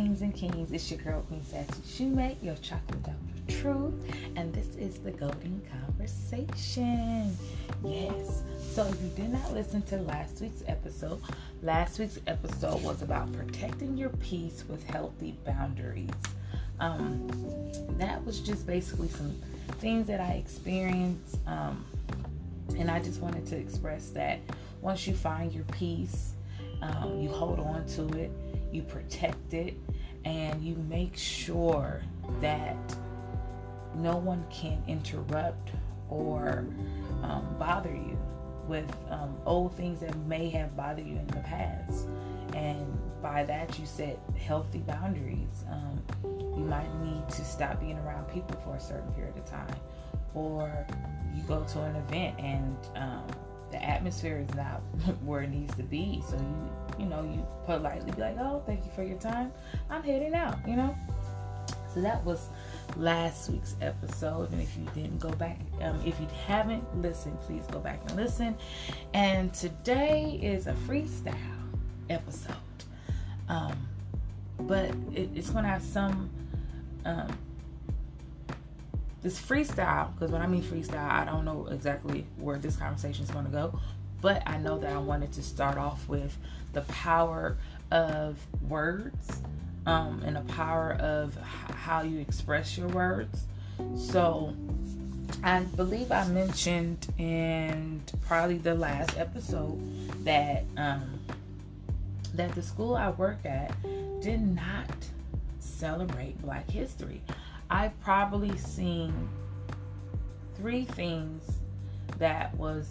queens and kings. It's your girl, Queen Sassy Shumate, your chocolate doctor truth, and this is the Golden Conversation. Yes. So if you did not listen to last week's episode, last week's episode was about protecting your peace with healthy boundaries. Um, that was just basically some things that I experienced, um, and I just wanted to express that once you find your peace, um, you hold on to it you protect it, and you make sure that no one can interrupt or um, bother you with um, old things that may have bothered you in the past. And by that, you set healthy boundaries. Um, you might need to stop being around people for a certain period of time, or you go to an event and um, the atmosphere is not where it needs to be. So you, you know, you politely be like, "Oh, thank you for your time. I'm heading out." You know. So that was last week's episode, and if you didn't go back, um, if you haven't listened, please go back and listen. And today is a freestyle episode, um, but it, it's going to have some. Um, this freestyle, because when I mean freestyle, I don't know exactly where this conversation is going to go, but I know that I wanted to start off with the power of words um, and the power of h- how you express your words. So, I believe I mentioned in probably the last episode that um, that the school I work at did not celebrate Black History. I've probably seen three things that was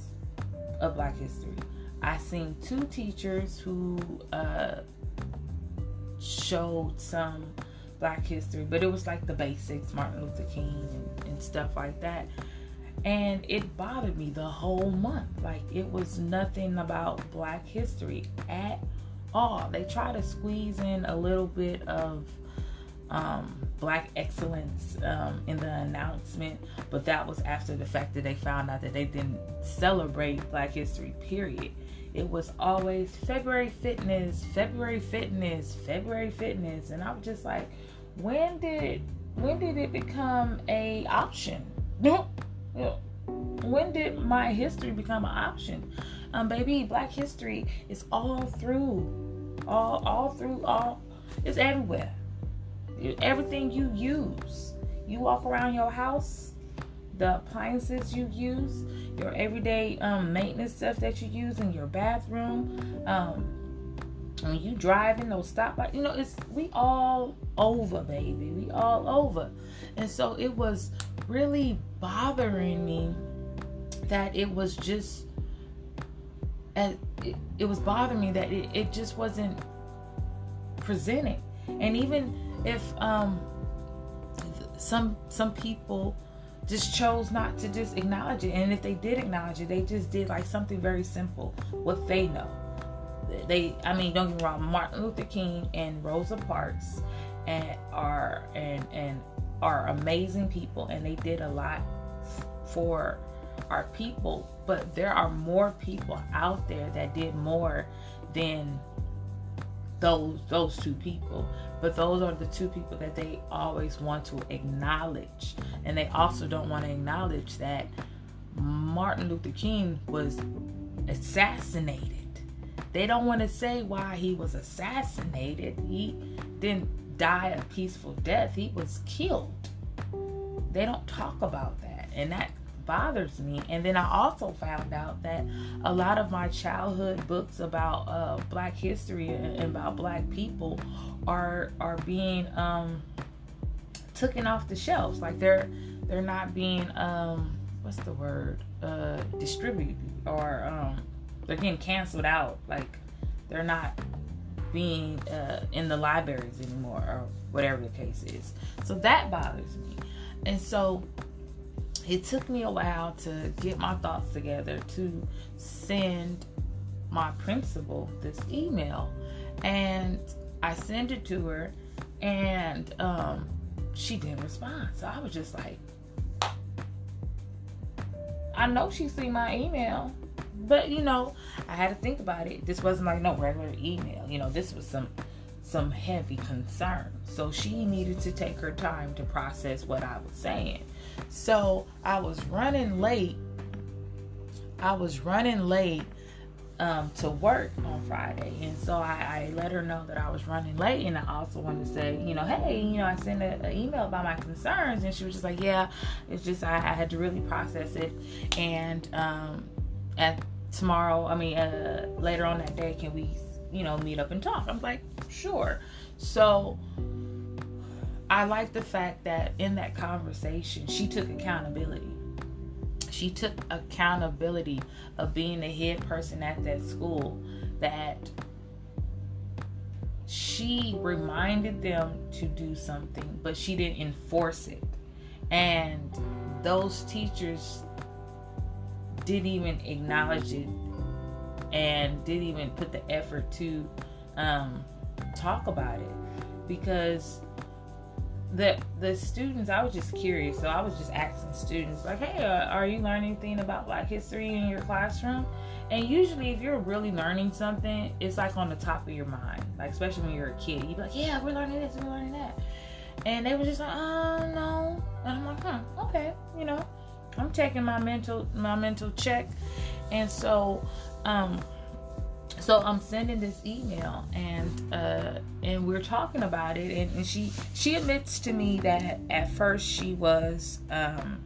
of Black history. I seen two teachers who uh, showed some Black history, but it was like the basics, Martin Luther King and, and stuff like that. And it bothered me the whole month. Like it was nothing about Black history at all. They try to squeeze in a little bit of um, black excellence um, in the announcement, but that was after the fact that they found out that they didn't celebrate Black History, period. It was always February fitness, February fitness, February fitness, and I'm just like, when did when did it become a option? when did my history become an option? Um, baby, Black History is all through, all all through, all it's everywhere everything you use. You walk around your house, the appliances you use, your everyday um, maintenance stuff that you use in your bathroom. Um, when you drive in those stoplights, you know, it's we all over, baby. We all over. And so it was really bothering me that it was just it, it was bothering me that it, it just wasn't presented. And even if um, some some people just chose not to just acknowledge it, and if they did acknowledge it, they just did like something very simple, what they know. They, I mean, don't get me wrong, Martin Luther King and Rosa Parks, and are and and are amazing people, and they did a lot for our people. But there are more people out there that did more than those those two people but those are the two people that they always want to acknowledge. And they also don't want to acknowledge that martin luther king was assassinated. They don't want to say why he was assassinated. He didn't die a peaceful death. He was killed. They don't talk about that. And that bothers me. And then I also found out that a lot of my childhood books about uh, Black history and about Black people are are being um, taken off the shelves. Like they're they're not being um, what's the word uh, distributed or um, they're getting canceled out. Like they're not being uh, in the libraries anymore or whatever the case is. So that bothers me. And so it took me a while to get my thoughts together to send my principal this email. And I sent it to her and um, she didn't respond. So I was just like, I know she see my email, but you know, I had to think about it. This wasn't like no regular email. You know, this was some some heavy concern. So she needed to take her time to process what I was saying. So I was running late. I was running late um, to work on Friday. And so I, I, let her know that I was running late. And I also wanted to say, you know, hey, you know, I sent an email about my concerns. And she was just like, yeah, it's just I, I had to really process it. And um, at tomorrow, I mean, uh, later on that day, can we, you know, meet up and talk? I'm like, sure. So I like the fact that in that conversation, she took accountability. She took accountability of being the head person at that school that she reminded them to do something but she didn't enforce it. And those teachers didn't even acknowledge it and didn't even put the effort to um, talk about it because the the students i was just curious so i was just asking students like hey uh, are you learning anything about black history in your classroom? And usually if you're really learning something it's like on the top of your mind like especially when you're a kid you'd be like yeah we're learning this we're learning that. And they were just like uh no. And i'm like huh okay you know i'm taking my mental my mental check. And so um so I'm sending this email and uh, and we're talking about it and, and, she she admits to me that at first she was um,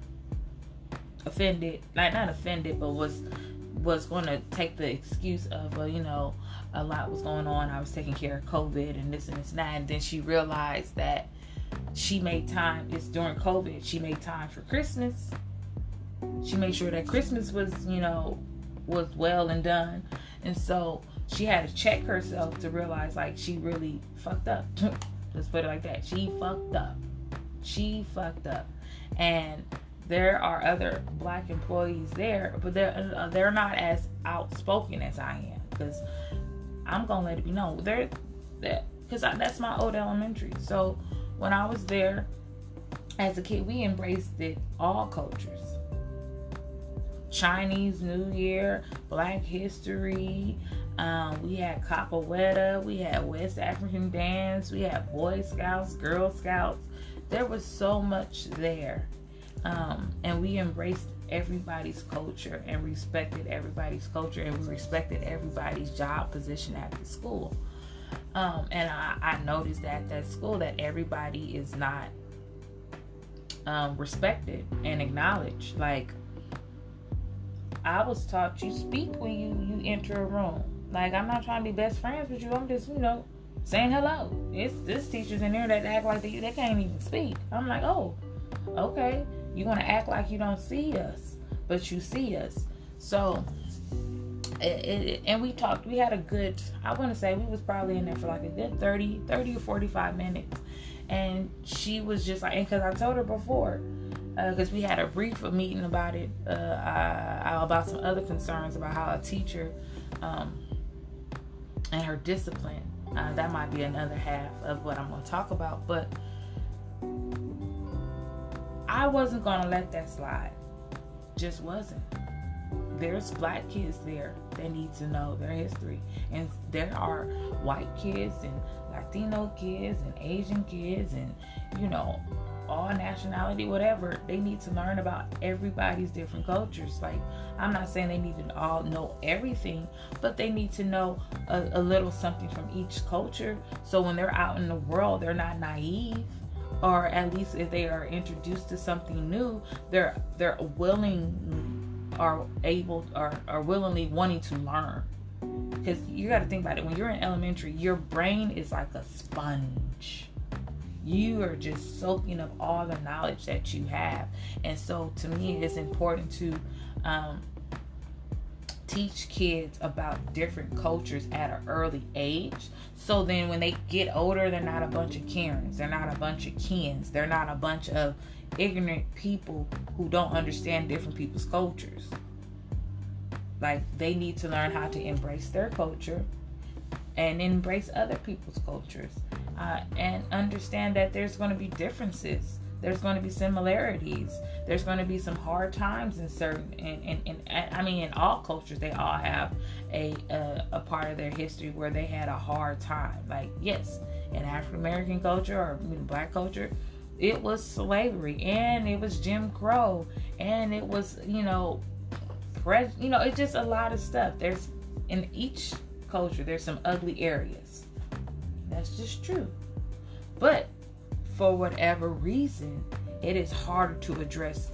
offended like not offended but was was going to take the excuse of uh, you know a lot was going on. I was taking care of COVID and this and this and that. And then she realized that she made time it's during COVID she made time for Christmas. She made sure that Christmas was you know was well and done and so she had to check herself to realize like she really fucked up. Let's put it like that. She fucked up. She fucked up. And there are other black employees there, but they're uh, they're not as outspoken as I am because I'm gonna let it be known. They're that because that's my old elementary. So when I was there as a kid, we embraced it all cultures. Chinese New Year, Black History. Um, we had capoeira, we had West African dance, we had Boy Scouts, Girl Scouts. There was so much there. Um, and we embraced everybody's culture and respected everybody's culture and we respected everybody's job position at the school. Um, and I, I noticed that that school that everybody is not um, respected and acknowledged. Like I was taught you speak when you you enter a room. Like I'm not trying to be best friends with you. I'm just you know saying hello. It's this teachers in there that act like they they can't even speak. I'm like, oh, okay. You want to act like you don't see us, but you see us. So, it, it, and we talked. We had a good. I want to say we was probably in there for like a good 30, 30 or 45 minutes. And she was just like, because I told her before, because uh, we had a brief meeting about it, uh, I, about some other concerns about how a teacher um, and her discipline. Uh, that might be another half of what I'm going to talk about, but I wasn't going to let that slide. Just wasn't. There's black kids there that need to know their history, and there are white kids and Latino kids and Asian kids and you know all nationality, whatever, they need to learn about everybody's different cultures. Like, I'm not saying they need to all know everything, but they need to know a, a little something from each culture. So when they're out in the world, they're not naive, or at least if they are introduced to something new, they're they're willing are able or are willingly wanting to learn. Because you got to think about it. When you're in elementary, your brain is like a sponge you are just soaking up all the knowledge that you have. And so to me, it's important to um, teach kids about different cultures at an early age. So then when they get older, they're not a bunch of Karens, they're not a bunch of Kens, they're not a bunch of ignorant people who don't understand different people's cultures. Like they need to learn how to embrace their culture and embrace other people's cultures uh, and understand that there's going to be differences there's going to be similarities. There's going to be some hard times in certain, in, in, in, I mean, in all cultures, they all have a, a, a part of their history where they had a hard time. Like, yes, in African American culture or black culture, it was slavery and it was Jim Crow and it was, you know, you know, it's just a lot of stuff. There's in each culture, there's some ugly areas. That's just true. But for whatever reason, it is harder to address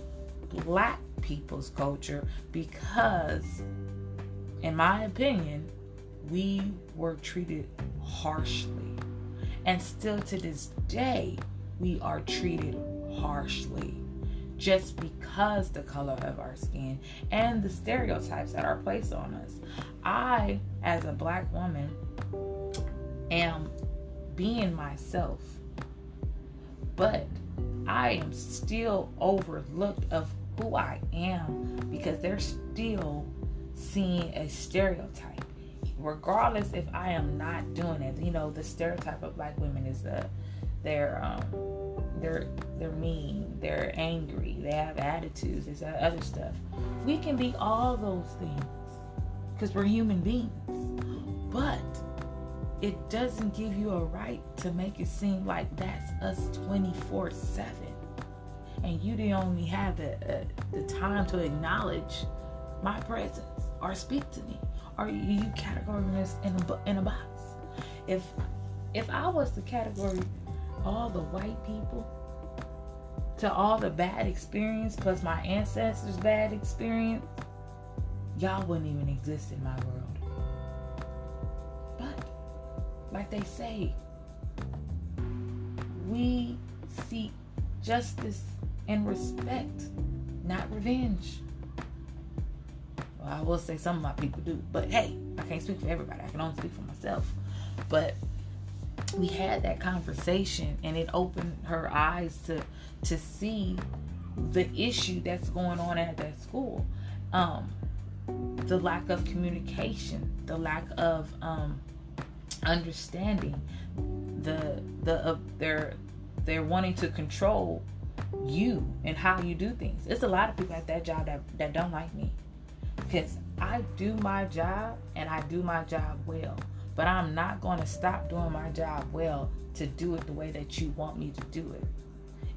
black people's culture because, in my opinion, we were treated harshly. And still to this day, we are treated harshly just because the color of our skin and the stereotypes that are placed on us. I, as a black woman, am being myself, but I am still overlooked of who I am because they're still seeing a stereotype. Regardless if I am not doing it, you know, the stereotype of black women is the they're um they're they're mean, they're angry, they have attitudes, there's other stuff. We can be all those things because we're human beings. But it doesn't give you a right to make it seem like that's us 24 7 and you don't only have the, uh, the time to acknowledge my presence or speak to me or you, categorize this in a, in a box if if i was to categorize all the white people to all the bad experience plus my ancestors bad experience y'all wouldn't even exist in my world But, like they say, we seek justice and respect, not revenge. Well, I will say some of my people do, but hey, I can't speak for everybody. I can only speak for myself. But we had that conversation and it opened her eyes to to see the issue that's going on at that school um the lack of communication the lack of um understanding the the uh, they're they're wanting to control you and how you do things. It's a lot of people at that job that, that don't like me because I do my job and I do my job well. But I'm not going to stop doing my job well to do it the way that you want me to do it.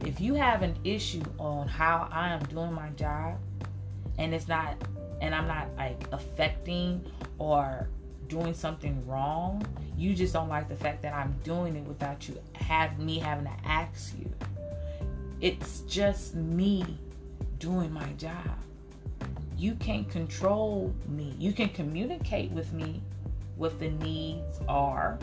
If you have an issue on how I am doing my job and it's not, and I'm not like affecting or doing something wrong. You just don't like the fact that I'm doing it without you have me having to ask you. It's just me doing my job. You can't control me. You can communicate with me what the needs are,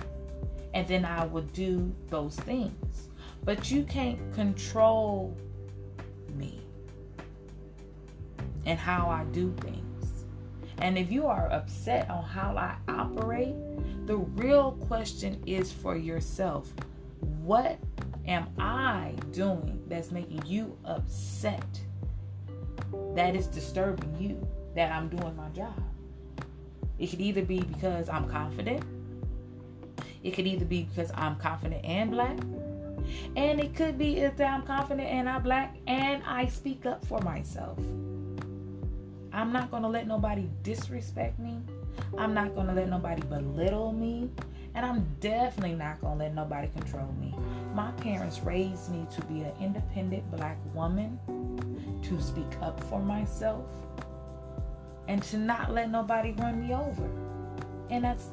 and then I will do those things. But you can't control me and how I do things. And if you are upset on how I operate, the real question is for yourself what am I doing that's making you upset? That is disturbing you that I'm doing my job. It could either be because I'm confident, it could either be because I'm confident and black, and it could be if I'm confident and I'm black and I speak up for myself. I'm not going to let nobody disrespect me. I'm not going to let nobody belittle me. And I'm definitely not going to let nobody control me. My parents raised me to be an independent black woman, to speak up for myself, and to not let nobody run me over. And that's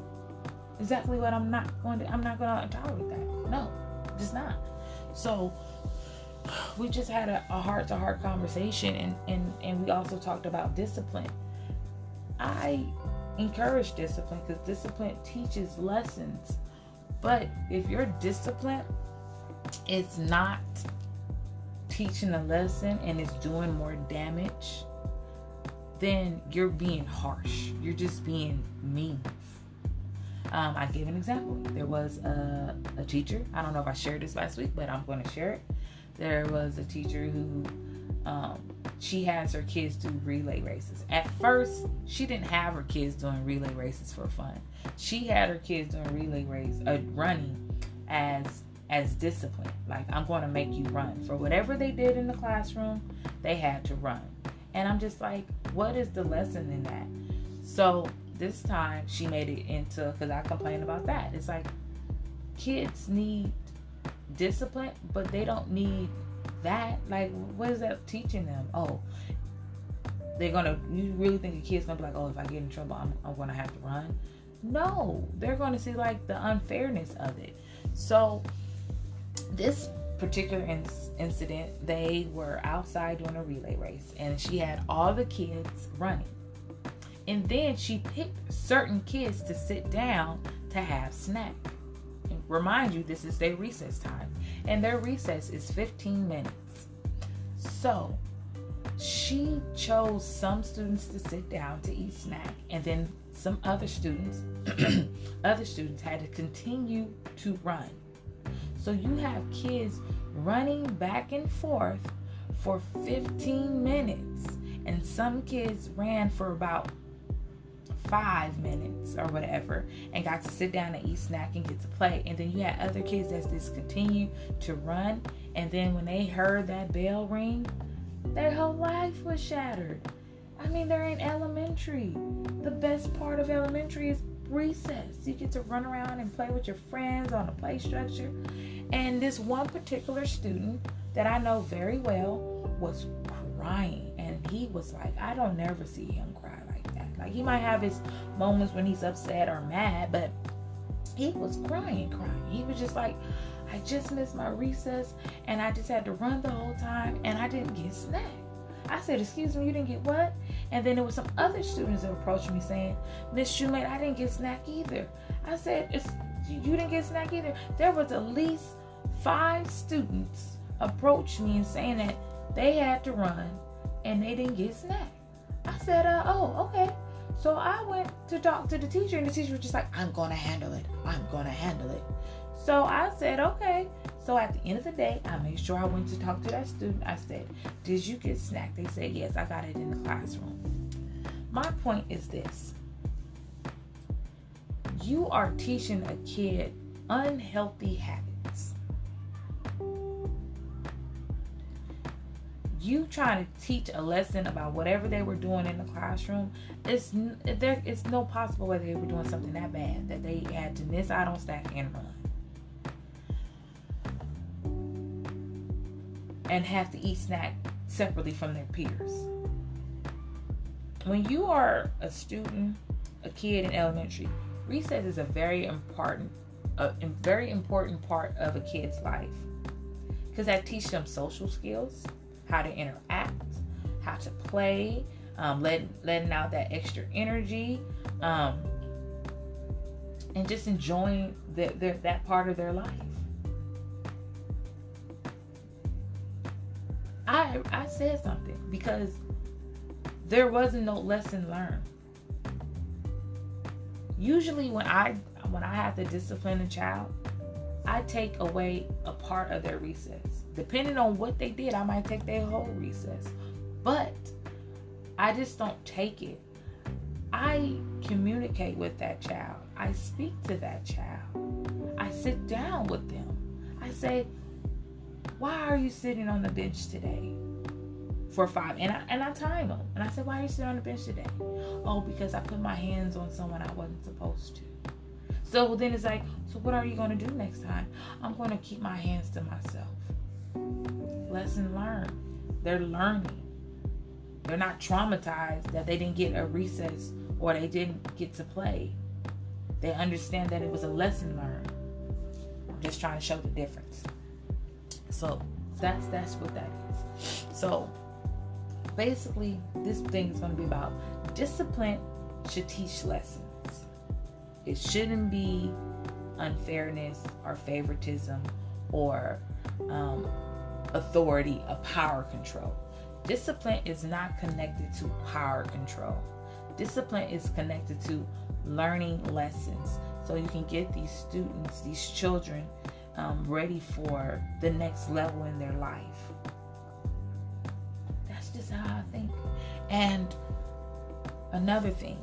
exactly what I'm not going to I'm not going to tolerate that. No, just not. So we just had a, heart to heart conversation and, and, and we also talked about discipline. I encourage discipline because discipline teaches lessons. But if your discipline is not teaching a lesson and it's doing more damage, then you're being harsh. You're just being mean. Um, I gave an example. There was a, a teacher. I don't know if I shared this last week, but I'm going to share it there was a teacher who um, she has her kids do relay races. At first, she didn't have her kids doing relay races for fun. She had her kids doing relay race, uh, running as as discipline. Like, I'm going to make you run. For whatever they did in the classroom, they had to run. And I'm just like, what is the lesson in that? So this time she made it into, because I complained about that. It's like, kids need discipline, but they don't need that. Like, what is that teaching them? Oh, they're gonna. You really think a kid's gonna be like, oh, if I get in trouble, I'm, I'm gonna have to run? No, they're gonna see like the unfairness of it. So, this particular in- incident, they were outside doing a relay race, and she had all the kids running. And then she picked certain kids to sit down to have snack. And remind you, this is their recess time, and their recess is 15 minutes. So she chose some students to sit down to eat snack, and then some other students, other students had to continue to run. So you have kids running back and forth for 15 minutes, and some kids ran for about five minutes or whatever and got to sit down and eat snack and get to play. And then you had other kids that just continued to run. And then when they heard that bell ring, their whole life was shattered. I mean, they're in elementary. The best part of elementary is recess. You get to run around and play with your friends on a play structure. And this one particular student that I know very well was crying. And he was like, I don't never see him cry like that. Like, he might have his moments when he's upset or mad, but he was crying, crying. He was just like, I just missed my recess and I just had to run the whole time and I didn't get snack. I said, Excuse me, you didn't get what? And then there was some other students that approached me saying, Miss Shumate, I didn't get snack either. I said, You didn't get snack either. There was at least five students approached me and saying that they had to run and they didn't get snack. I said, uh, Oh, okay. So I went to talk to the teacher, and the teacher was just like, I'm going to handle it. I'm going to handle it. So I said, okay. So at the end of the day, I made sure I went to talk to that student. I said, Did you get snack? They said, Yes, I got it in the classroom. My point is this you are teaching a kid unhealthy habits. You trying to teach a lesson about whatever they were doing in the classroom. It's there. It's no possible way they were doing something that bad that they had to miss out on snack and run. And have to eat snack separately from their peers. When you are a student, a kid in elementary, recess is a very important, a, very important part of a kid's life because that teaches them social skills, how to interact, how to play, um, letting letting out that extra energy, um, and just enjoying the, the, that part of their life. I I said something because there wasn't no lesson learned. Usually when I when I have to discipline a child, I take away a part of their recess. Depending on what they did, I might take their whole recess. But I just don't take it. I communicate with that child. I speak to that child. I sit down with them. I say, why are you sitting on the bench today? For five, and I and I time them, and I said, why are you sitting on the bench today? Oh, because I put my hands on someone I wasn't supposed to. So then it's like, so what are you going to do next time? I'm going to keep my hands to myself. Lesson learned. They're learning. They're not traumatized that they didn't get a recess or they didn't get to play. They understand that it was a lesson learned. I'm just trying to show the difference. So that's that's what that is. So basically, this thing is going to be about discipline should teach lessons. It shouldn't be unfairness or favoritism or um, authority or power control. Discipline is not connected to power control. Discipline is connected to learning lessons so you can get these students, these children, um, ready for the next level in their life. And another thing,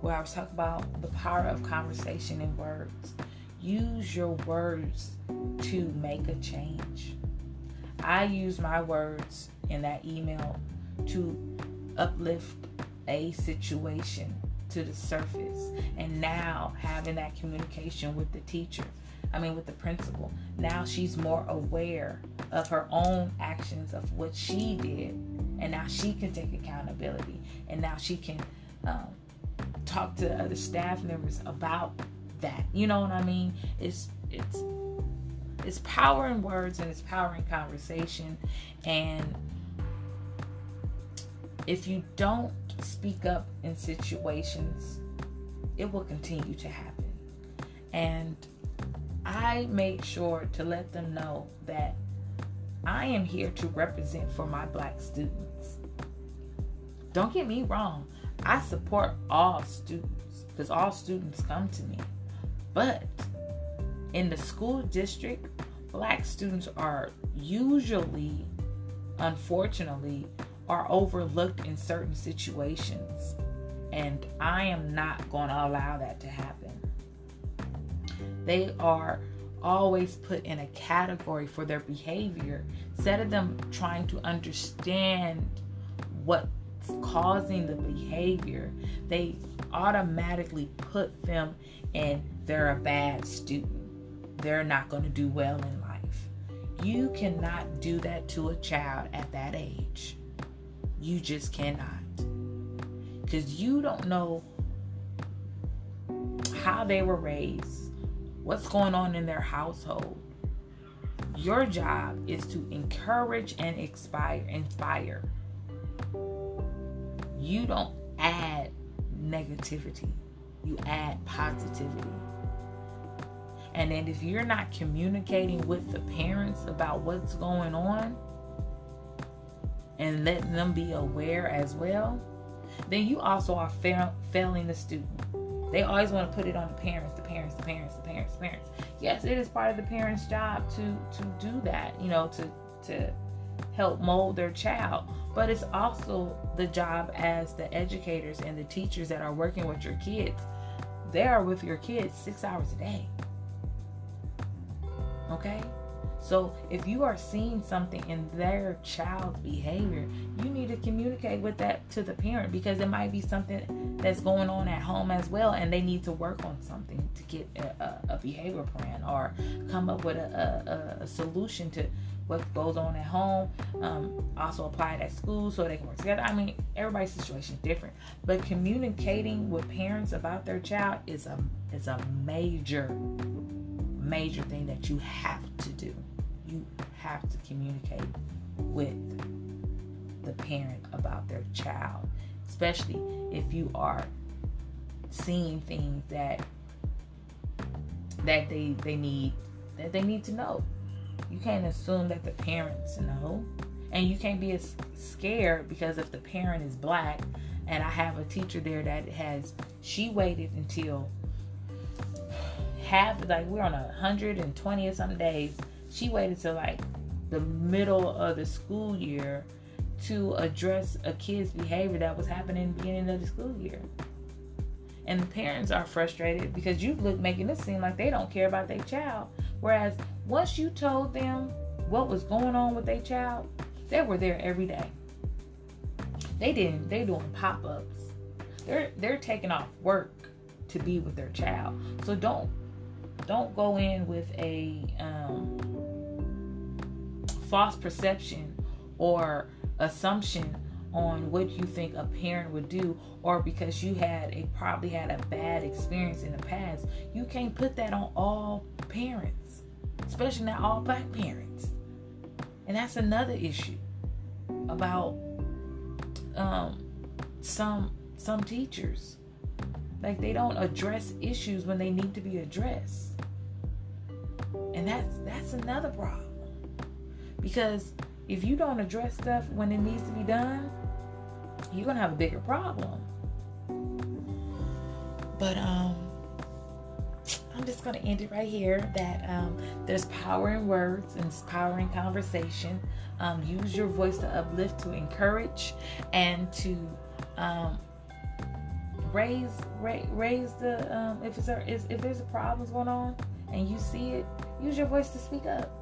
where I was talking about the power of conversation and words. use your words to make a change. I use my words in that email to uplift a situation to the surface. And now having that communication with the teacher, I mean, with the principal, now she's more aware of her own actions of what she did. And now she can take accountability. And now she can um, talk to other staff members about that. You know what I mean? It's, it's, it's power in words and it's power in conversation. And if you don't speak up in situations, it will continue to happen. And I made sure to let them know that I am here to represent for my black students. Don't get me wrong, I support all students because all students come to me. But in the school district, black students are usually, unfortunately, are overlooked in certain situations. And I am not going to allow that to happen. They are always put in a category for their behavior instead of them trying to understand what's causing the behavior. They automatically put them in they're a bad student. They're not going to do well in life. You cannot do that to a child at that age. You just cannot. Because you don't know how they were raised, what's going on in their household. Your job is to encourage and inspire, inspire. You don't add negativity. You add positivity. And then if you're not communicating with the parents about what's going on, and letting them be aware as well, then you also are fail, failing the student. They always want to put it on the parents, the parents, the parents, the parents, the parents. Yes, it is part of the parents' job to to do that, you know, to to help mold their child. But it's also the job as the educators and the teachers that are working with your kids. They are with your kids six hours a day. Okay? So if you are seeing something in their child's behavior, you need to communicate with that to the parent because it might be something that's going on at home as well, and they need to work on something to get a, a, a behavior plan or come up with a, a, solution to what goes on at home. Um, also apply it at school so they can work together. I mean, everybody's situation is different, but communicating with parents about their child is a is a major major thing that you have to do you have to communicate with the parent about their child, especially if you are seeing things that that they they need that they need to know. You can't assume that the parents know, and you can't be as scared because if the parent is black, and I have a teacher there that has she waited until half like we're on a hundred and twenty or some days she waited till like the middle of the school year to address a kid's behavior that was happening in the beginning of the school year. And the parents are frustrated because you look making it seem like they don't care about their child. Whereas once you told them what was going on with their child, they were there every day. They didn't they doing pop-ups. They're they're taking off work to be with their child. So don't don't go in with a um, false perception or assumption on what you think a parent would do or because you had a probably had a bad experience in the past you can't put that on all parents especially not all black parents. And that's another issue about um, some some teachers. Like they don't address issues when they need to be addressed. And that's that's another problem because if you don't address stuff when it needs to be done, you're gonna have a bigger problem. But um I'm just gonna end it right here that um, there's power in words and power in conversation. Um, use your voice to uplift, to encourage, and to um, raise, raise raise the um, if it's a, if there's a problems going on and you see it, use your voice to speak up.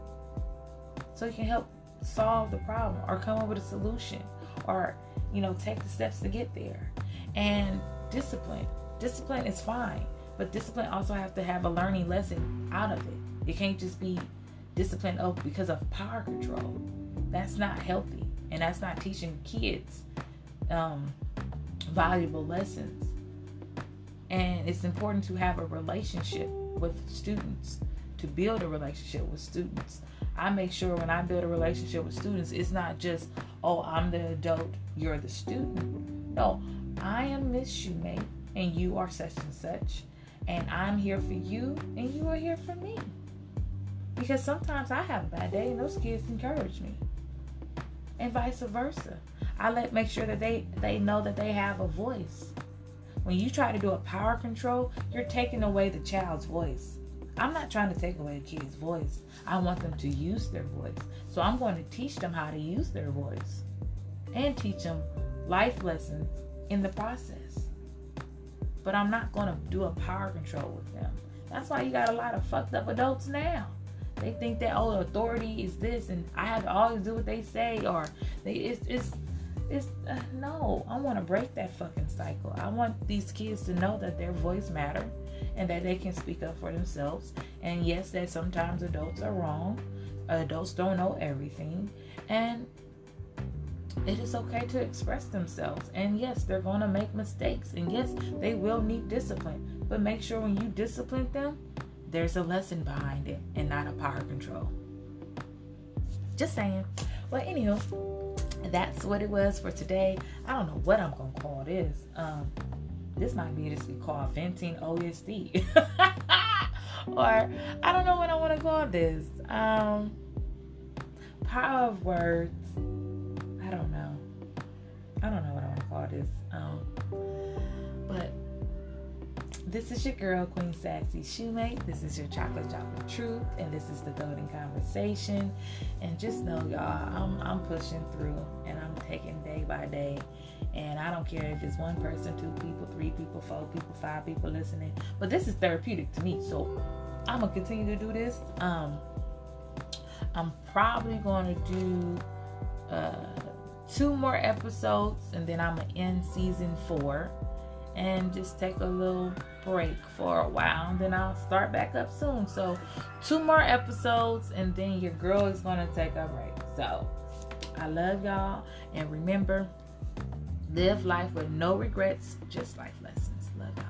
So you can help solve the problem or come up with a solution or, you know, take the steps to get there. And discipline. Discipline is fine, but discipline also have to have a learning lesson out of it. It can't just be discipline of because of power control. That's not healthy, and that's not teaching kids um, valuable lessons. And it's important to have a relationship with students, to build a relationship with students. I make sure when I build a relationship with students, it's not just, oh, I'm the adult, you're the student. No, I am Miss Shumate, and you are such and such, and I'm here for you, and you are here for me. Because sometimes I have a bad day, and those kids encourage me, and vice versa. I let make sure that they they know that they have a voice. When you try to do a power control, you're taking away the child's voice. I'm not trying to take away a kid's voice. I want them to use their voice. So I'm going to teach them how to use their voice and teach them life lessons in the process. But I'm not going to do a power control with them. That's why you got a lot of fucked up adults now. They think that oh authority is this and I have to always do what they say or they it's it's it's uh, no. I want to break that fucking cycle. I want these kids to know that their voice matter and that they can speak up for themselves. And yes, that sometimes adults are wrong. Adults don't know everything, and it is okay to express themselves. And yes, they're going to make mistakes. And yes, they will need discipline. But make sure when you discipline them, there's a lesson behind it and not a power control. Just saying. Well, anywho, that's what it was for today. I don't know what I'm gonna call this. Um, this might be just called venting OSD, or I don't know what I want to call this. Um, power of words. I don't know. I don't know what I want to call this. Um, this is your girl, Queen Sassy Shumate. This is your chocolate chocolate truth, and this is the golden conversation. And just know, y'all, I'm I'm pushing through, and I'm taking day by day. And I don't care if it's one person, two people, three people, four people, five people listening. But this is therapeutic to me, so I'm gonna continue to do this. Um, I'm probably gonna do uh, two more episodes, and then I'm gonna end season four and just take a little break for a while then I'll start back up soon. So, two more episodes and then your girl is going to take a break. So, I love y'all and remember live life with no regrets, just life lessons. Love y'all.